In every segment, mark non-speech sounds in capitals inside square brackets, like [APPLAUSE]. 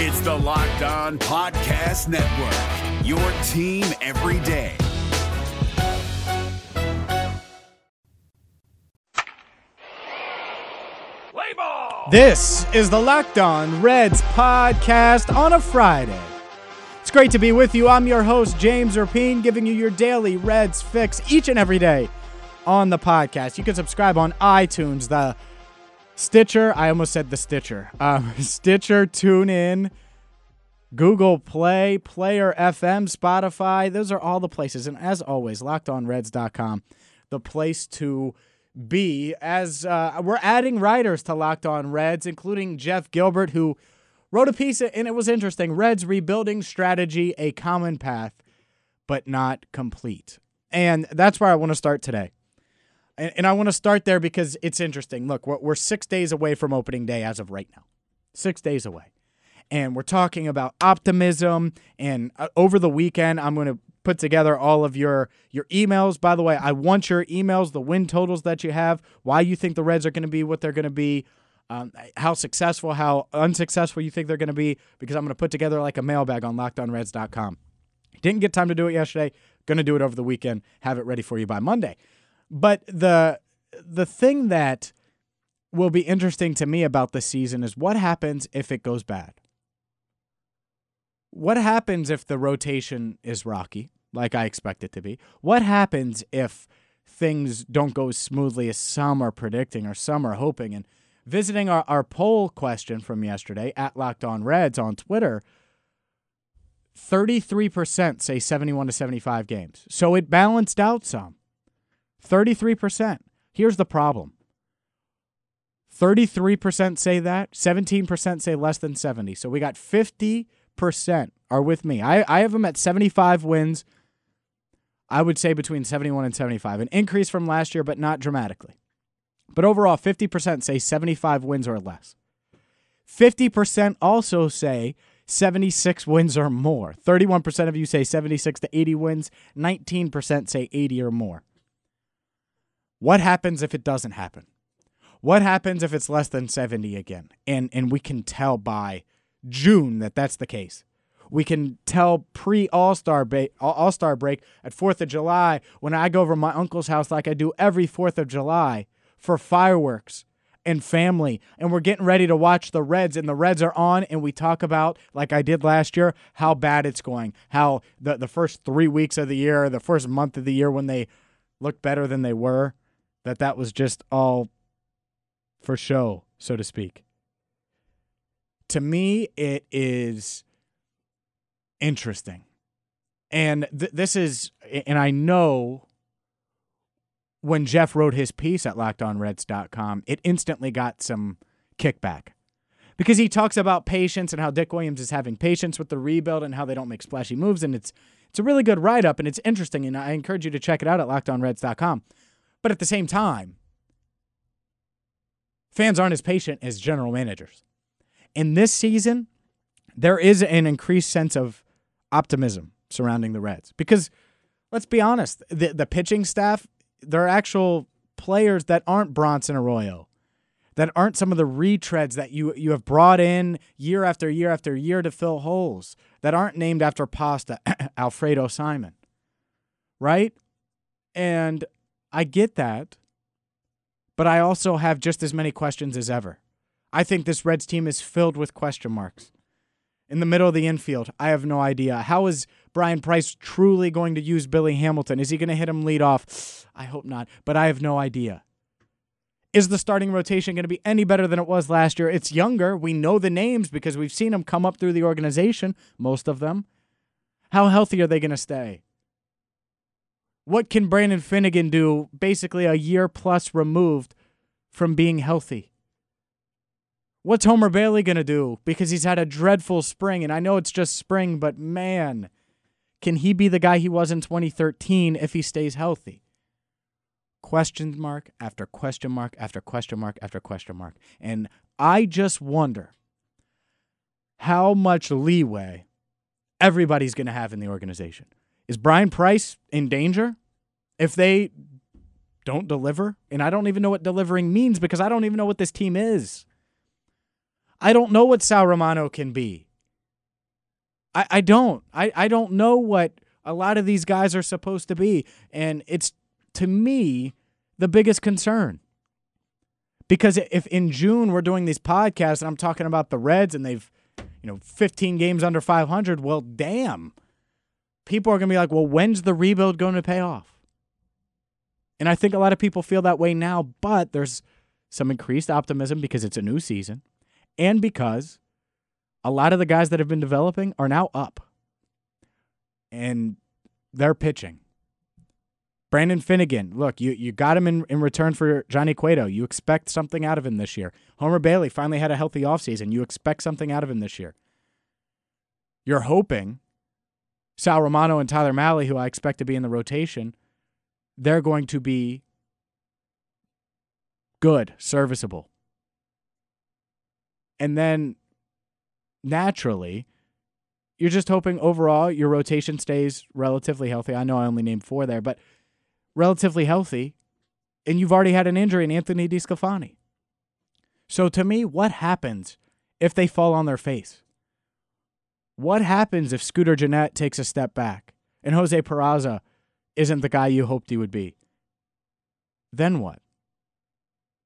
It's the Locked On Podcast Network, your team every day. This is the Locked On Reds podcast on a Friday. It's great to be with you. I'm your host, James Rapien, giving you your daily Reds fix each and every day on the podcast. You can subscribe on iTunes, the Stitcher. I almost said the Stitcher. Um, [LAUGHS] Stitcher, TuneIn, Google Play, Player FM, Spotify. Those are all the places. And as always, lockedonreds.com, the place to be as uh, we're adding writers to Locked On Reds, including Jeff Gilbert, who wrote a piece, and it was interesting Reds rebuilding strategy, a common path, but not complete. And that's where I want to start today. And, and I want to start there because it's interesting. Look, we're, we're six days away from opening day as of right now. Six days away. And we're talking about optimism. And uh, over the weekend, I'm going to put together all of your your emails. By the way, I want your emails, the win totals that you have, why you think the Reds are going to be what they're going to be, um, how successful, how unsuccessful you think they're going to be, because I'm going to put together like a mailbag on lockedonreds.com. Didn't get time to do it yesterday. Going to do it over the weekend. Have it ready for you by Monday. But the the thing that will be interesting to me about this season is what happens if it goes bad. What happens if the rotation is rocky? like I expect it to be. What happens if things don't go as smoothly as some are predicting or some are hoping? And visiting our, our poll question from yesterday at Locked On Reds on Twitter, 33% say 71 to 75 games. So it balanced out some. 33%. Here's the problem 33% say that, 17% say less than 70. So we got 50% are with me. I, I have them at 75 wins, I would say between 71 and 75, an increase from last year, but not dramatically. But overall, 50% say 75 wins or less. 50% also say 76 wins or more. 31% of you say 76 to 80 wins. 19% say 80 or more. What happens if it doesn't happen? What happens if it's less than 70 again? And and we can tell by June that that's the case. We can tell pre All Star ba- All Star break at Fourth of July when I go over my uncle's house like I do every Fourth of July for fireworks and family, and we're getting ready to watch the Reds, and the Reds are on, and we talk about like I did last year how bad it's going, how the the first three weeks of the year, the first month of the year when they looked better than they were, that that was just all for show, so to speak. To me, it is interesting. And th- this is, and I know when Jeff wrote his piece at lockedonreds.com, it instantly got some kickback because he talks about patience and how Dick Williams is having patience with the rebuild and how they don't make splashy moves. And it's, it's a really good write up and it's interesting. And I encourage you to check it out at lockedonreds.com. But at the same time, fans aren't as patient as general managers. In this season, there is an increased sense of optimism surrounding the Reds because let's be honest, the the pitching staff, they're actual players that aren't Bronson Arroyo, that aren't some of the retreads that you you have brought in year after year after year to fill holes, that aren't named after pasta, [CLEARS THROAT] Alfredo Simon. Right? And I get that, but I also have just as many questions as ever. I think this Reds team is filled with question marks in the middle of the infield. I have no idea. How is Bryan Price truly going to use Billy Hamilton? Is he going to hit him lead off? I hope not, but I have no idea. Is the starting rotation going to be any better than it was last year? It's younger. We know the names because we've seen them come up through the organization, most of them. How healthy are they going to stay? What can Brandon Finnegan do basically a year plus removed from being healthy? What's Homer Bailey going to do? Because he's had a dreadful spring, and I know it's just spring, but man, can he be the guy he was in 2013 if he stays healthy? Question mark after question mark after question mark after question mark. And I just wonder how much leeway everybody's going to have in the organization. Is Bryan Price in danger if they don't deliver? And I don't even know what delivering means because I don't even know what this team is. I don't know what Sal Romano can be. I, I don't. I, I don't know what a lot of these guys are supposed to be. And it's, to me, the biggest concern. Because if in June we're doing these podcasts and I'm talking about the Reds and they've, you know, 15 games under 500, well, damn. People are going to be like, well, when's the rebuild going to pay off? And I think a lot of people feel that way now, but there's some increased optimism because it's a new season and because a lot of the guys that have been developing are now up and they're pitching. Brandon Finnegan, look, you, you got him in, in return for Johnny Cueto. You expect something out of him this year. Homer Bailey finally had a healthy offseason. You expect something out of him this year. You're hoping Sal Romano and Tyler Mahle, who I expect to be in the rotation, they're going to be good, serviceable. And then naturally, you're just hoping overall your rotation stays relatively healthy. I know I only named four there, but relatively healthy. And you've already had an injury in Anthony DeSclafani. So to me, what happens if they fall on their face? What happens if Scooter Gennett takes a step back and Jose Peraza isn't the guy you hoped he would be? Then what?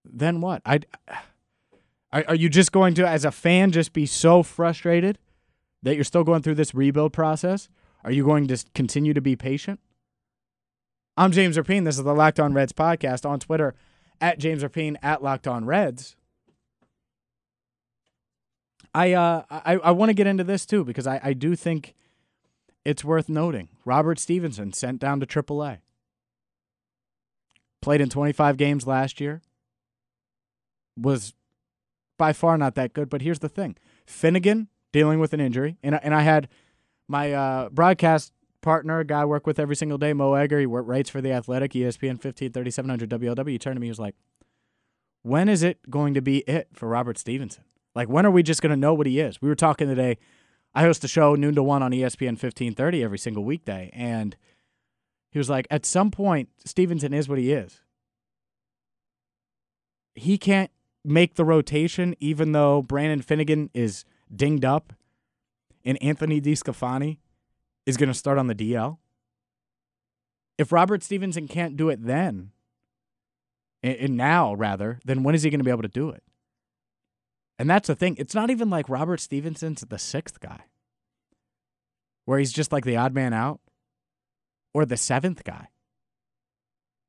Then what? I are you just going to, as a fan, just be so frustrated that you're still going through this rebuild process? Are you going to continue to be patient? I'm James Rapien. This is the Locked On Reds podcast on Twitter at James Rapien at Locked On Reds. I uh I, I want to get into this too because I, I do think it's worth noting. Robert Stephenson sent down to AAA. Played in 25 games last year. Was by far not that good, but here's the thing. Finnegan dealing with an injury, and and I had my uh, broadcast partner, a guy I work with every single day, Mo Egger. He writes for the Athletic, ESPN 153700 WLW. He turned to me, he was like, "When is it going to be it for Robert Stephenson? Like, when are we just going to know what he is?" We were talking today. I host a show noon to one on ESPN 1530 every single weekday, and he was like, "At some point, Stephenson is what he is. He can't make the rotation, even though Brandon Finnegan is dinged up and Anthony DeSclafani is going to start on the DL? If Robert Stephenson can't do it then, and now rather, then when is he going to be able to do it? And that's the thing. It's not even like Robert Stephenson's the sixth guy, where he's just like the odd man out, or the seventh guy.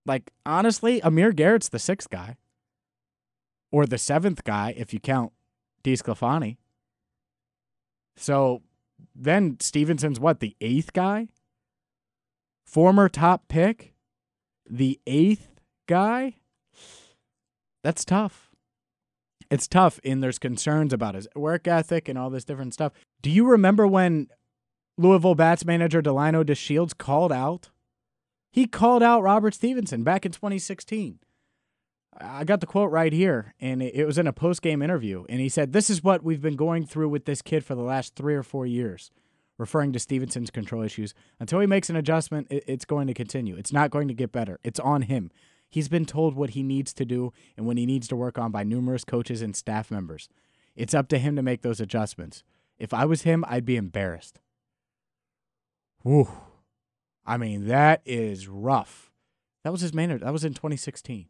Like, honestly, Amir Garrett's the sixth guy, or the seventh guy if you count DeSclafani. So then Stephenson's what, the eighth guy? Former top pick? The eighth guy? That's tough. It's tough, and there's concerns about his work ethic and all this different stuff. Do you remember when Louisville Bats manager Delino DeShields called out? He called out Robert Stephenson back in 2016. I got the quote right here, and it was in a post game interview. And he said, This is what we've been going through with this kid for the last three or four years, referring to Stephenson's control issues. Until he makes an adjustment, it's going to continue. It's not going to get better. It's on him. He's been told what he needs to do and what he needs to work on by numerous coaches and staff members. It's up to him to make those adjustments. If I was him, I'd be embarrassed. Whew. I mean, that is rough. That was his manager. That was in 2016.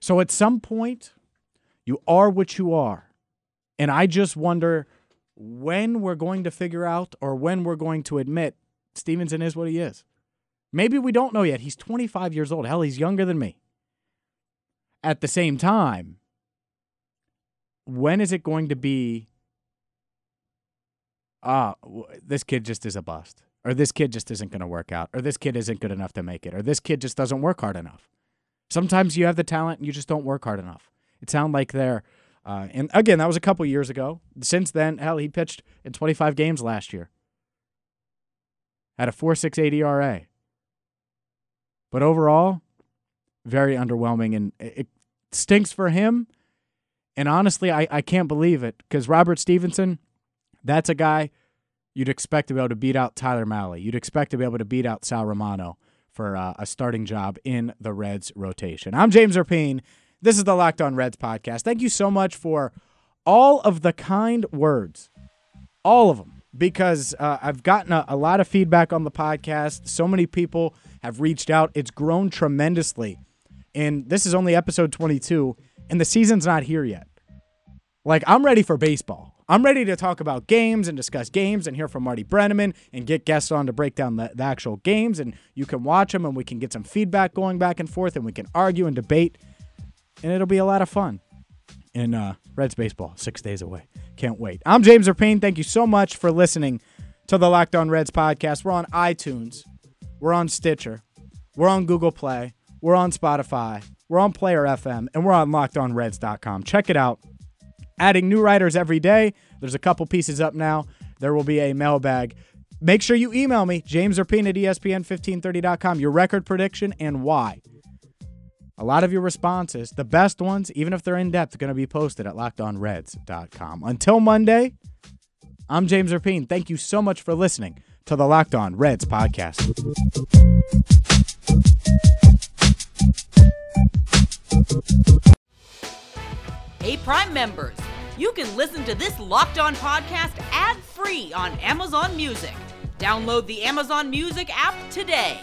So at some point, you are what you are. And I just wonder when we're going to figure out or when we're going to admit Stephenson is what he is. Maybe we don't know yet. He's 25 years old. Hell, he's younger than me. At the same time, when is it going to be ah, this kid just is a bust, or this kid just isn't going to work out, or this kid isn't good enough to make it, or this kid just doesn't work hard enough? Sometimes you have the talent and you just don't work hard enough. It sounds like they're, uh, and again, that was a couple years ago. Since then, hell, he pitched in 25 games last year. Had a 4.68 ERA. But overall, very underwhelming, and it stinks for him. And honestly, I, I can't believe it because Robert Stephenson, that's a guy you'd expect to be able to beat out Tyler Mahle. You'd expect to be able to beat out Sal Romano for uh, a starting job in the Reds rotation. I'm James Rapien. This is the Locked On Reds podcast. Thank you so much for all of the kind words, all of them because uh, I've gotten a, a lot of feedback on the podcast. So many people have reached out. It's grown tremendously. And this is only episode 22, and the season's not here yet. Like, I'm ready for baseball. I'm ready to talk about games and discuss games and hear from Marty Brennaman and get guests on to break down the, the actual games. And you can watch them and we can get some feedback going back and forth and we can argue and debate. And it'll be a lot of fun. And uh, Reds baseball, six days away. Can't wait. I'm James Rapien. Thank you so much for listening to the Locked On Reds podcast. We're on iTunes, we're on Stitcher, we're on Google Play, we're on Spotify, we're on Player FM, and we're on LockedOnReds.com. Check it out. Adding new writers every day. There's a couple pieces up now. There will be a mailbag. Make sure you email me, James Rapien at ESPN1530.com, your record prediction and why. A lot of your responses, the best ones, even if they're in depth, are going to be posted at lockedonreds.com. Until Monday, I'm James Rapien. Thank you so much for listening to the Locked On Reds podcast. Hey, Prime members, you can listen to this Locked On podcast ad free on Amazon Music. Download the Amazon Music app today.